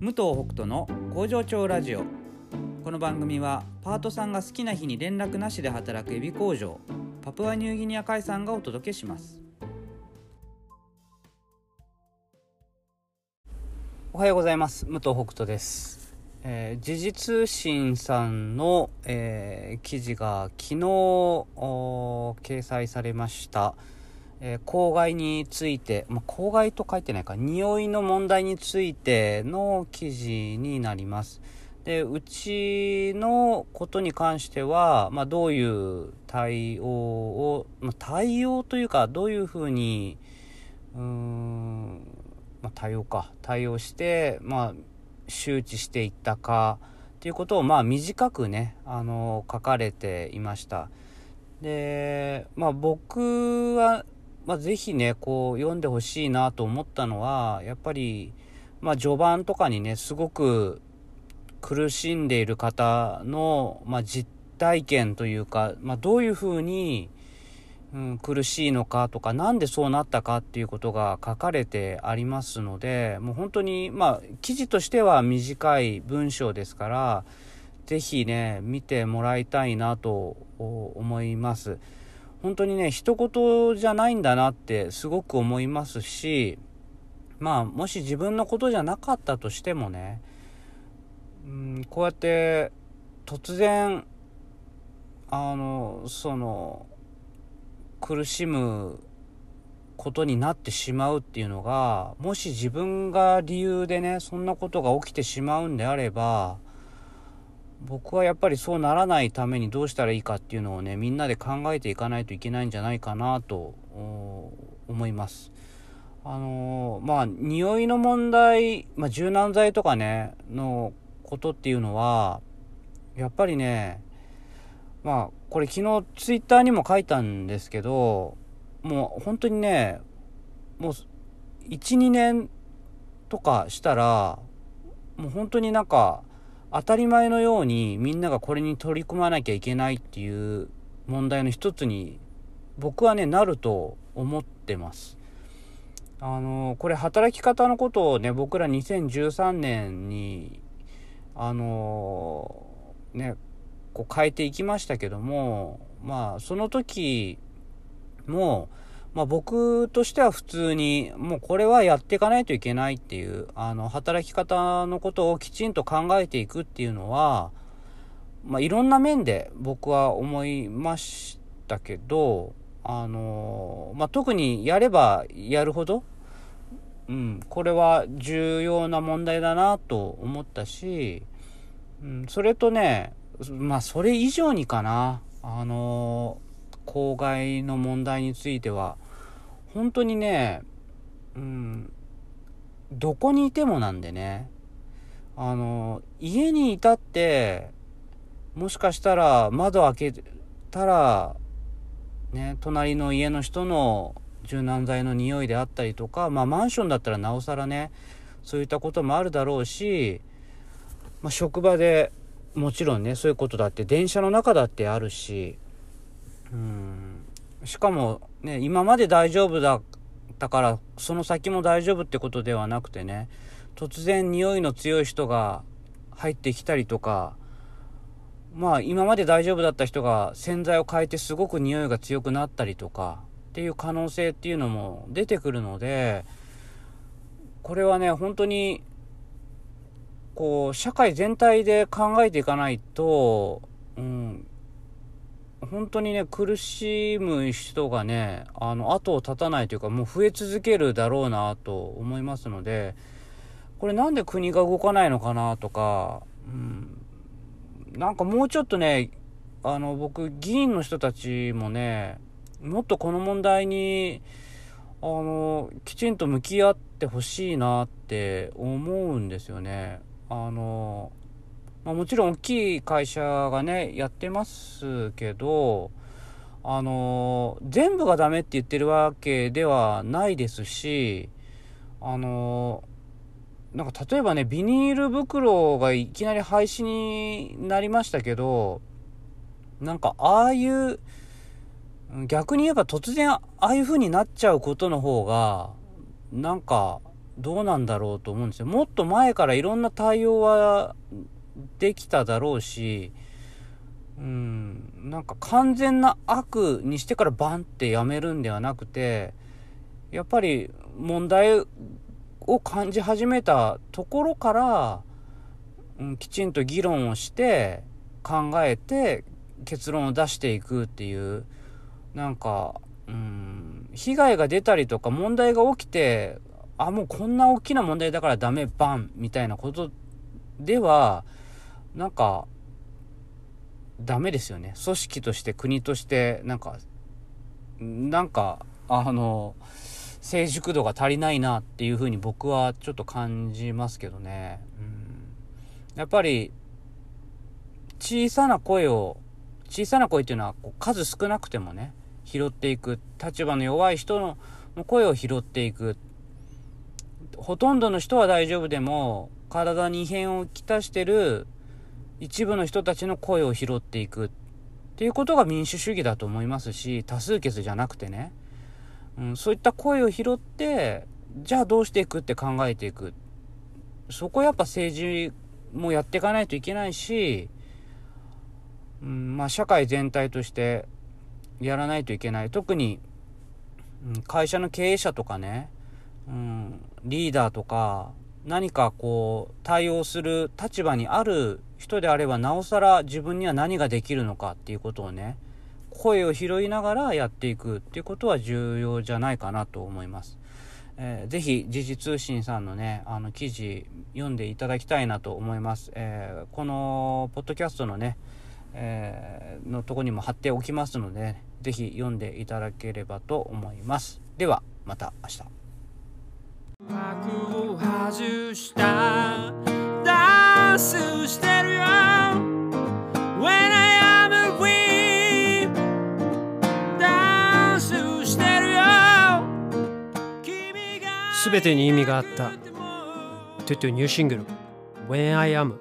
武藤北斗の工場長ラジオ。この番組はパートさんが好きな日に連絡なしで働くエビ工場パプアニューギニア海産がお届けします。おはようございます。武藤北斗です、えー時事通信さんの、えー記事が昨日おー掲載されました。えー公害について、まあ、公害と書いてないか、匂いの問題についての記事になります。で、うちのことに関しては、まあ、どういう対応を、まあ、対応というか、どういうふうに、うーん、まあ、対応か、対応して、まあ、周知していったか、っていうことを、まあ、短くね、あの、書かれていました。で、まあ、僕は、まあ、ぜひね、こう、読んでほしいなと思ったのは、やっぱり、まあ、序盤とかにね、すごく苦しんでいる方の、まあ、実体験というか、まあ、どういうふうに、うん、苦しいのかとか、なんでそうなったかっていうことが書かれてありますので、もう本当に、まあ、記事としては短い文章ですから、ぜひね、見てもらいたいなと思います。本当にね、一言じゃないんだなってすごく思いますし、まあ、もし自分のことじゃなかったとしてもね、うん、こうやって突然、あの、その、苦しむことになってしまうっていうのが、もし自分が理由でね、そんなことが起きてしまうんであれば、僕はやっぱりそうならないためにどうしたらいいかっていうのをねみんなで考えていかないといけないんじゃないかなと思います。あのーまあ匂いの問題、まあ、柔軟剤とかねのことっていうのはやっぱりねまあこれ昨日ツイッターにも書いたんですけどもう本当にねもう12年とかしたらもう本当になんか当たり前のようにみんながこれに取り組まなきゃいけないっていう問題の一つに僕はねなると思ってます。あのこれ働き方のことをね僕ら2013年にあのねこう変えていきましたけどもまあその時もまあ、僕としては普通にもうこれはやっていかないといけないっていうあの働き方のことをきちんと考えていくっていうのは、まあ、いろんな面で僕は思いましたけどあの、まあ、特にやればやるほど、うん、これは重要な問題だなと思ったし、うん、それとねまあそれ以上にかなあの公害の問題については本当にね、うん、どこにいてもなんでね、あの、家にいたって、もしかしたら窓開けたら、ね、隣の家の人の柔軟剤の匂いであったりとか、まあマンションだったらなおさらね、そういったこともあるだろうし、まあ職場でもちろんね、そういうことだって、電車の中だってあるし、うん、しかもね、今まで大丈夫だったから、その先も大丈夫ってことではなくてね、突然匂いの強い人が入ってきたりとか、まあ今まで大丈夫だった人が洗剤を変えてすごく匂いが強くなったりとかっていう可能性っていうのも出てくるので、これはね、本当に、こう、社会全体で考えていかないと、うん、本当にね、苦しむ人がね、あの、後を絶たないというか、もう増え続けるだろうなと思いますので、これなんで国が動かないのかなとか、うん、なんかもうちょっとね、あの、僕、議員の人たちもね、もっとこの問題に、あの、きちんと向き合ってほしいなって思うんですよね。あの、まあ、もちろん大きい会社がね、やってますけど、あの、全部がダメって言ってるわけではないですし、あの、なんか例えばね、ビニール袋がいきなり廃止になりましたけど、なんかああいう、逆に言えば突然ああいう風になっちゃうことの方が、なんかどうなんだろうと思うんですよ。もっと前からいろんな対応はできただろうし、うん、なんか完全な悪にしてからバンってやめるんではなくて、やっぱり問題を感じ始めたところから、うん、きちんと議論をして考えて結論を出していくっていうなんか、うん、被害が出たりとか問題が起きてあもうこんな大きな問題だからダメバンみたいなことではなんかダメですよね組織として国としてなんかなんかあの成熟度が足りないなっていうふうに僕はちょっと感じますけどね。うん、やっぱり、小さな声を、小さな声っていうのはう数少なくてもね、拾っていく。立場の弱い人の声を拾っていく。ほとんどの人は大丈夫でも、体に異変をきたしてる一部の人たちの声を拾っていくっていうことが民主主義だと思いますし、多数決じゃなくてね。うん、そういった声を拾ってじゃあどうしていくって考えていくそこやっぱ政治もやっていかないといけないし、うんまあ、社会全体としてやらないといけない特に、うん、会社の経営者とかね、うん、リーダーとか何かこう対応する立場にある人であればなおさら自分には何ができるのかっていうことをね声を拾いながらやっていくっていうことは重要じゃないかなと思います。えー、ぜひ時事通信さんのねあの記事読んでいただきたいなと思います。えー、このポッドキャストのね、えー、のとこにも貼っておきますので、ぜひ読んでいただければと思います。ではまた明日。幕を外した。ダンスしてるよ。全てに意味があった。トゥトゥニューシングル。When I Am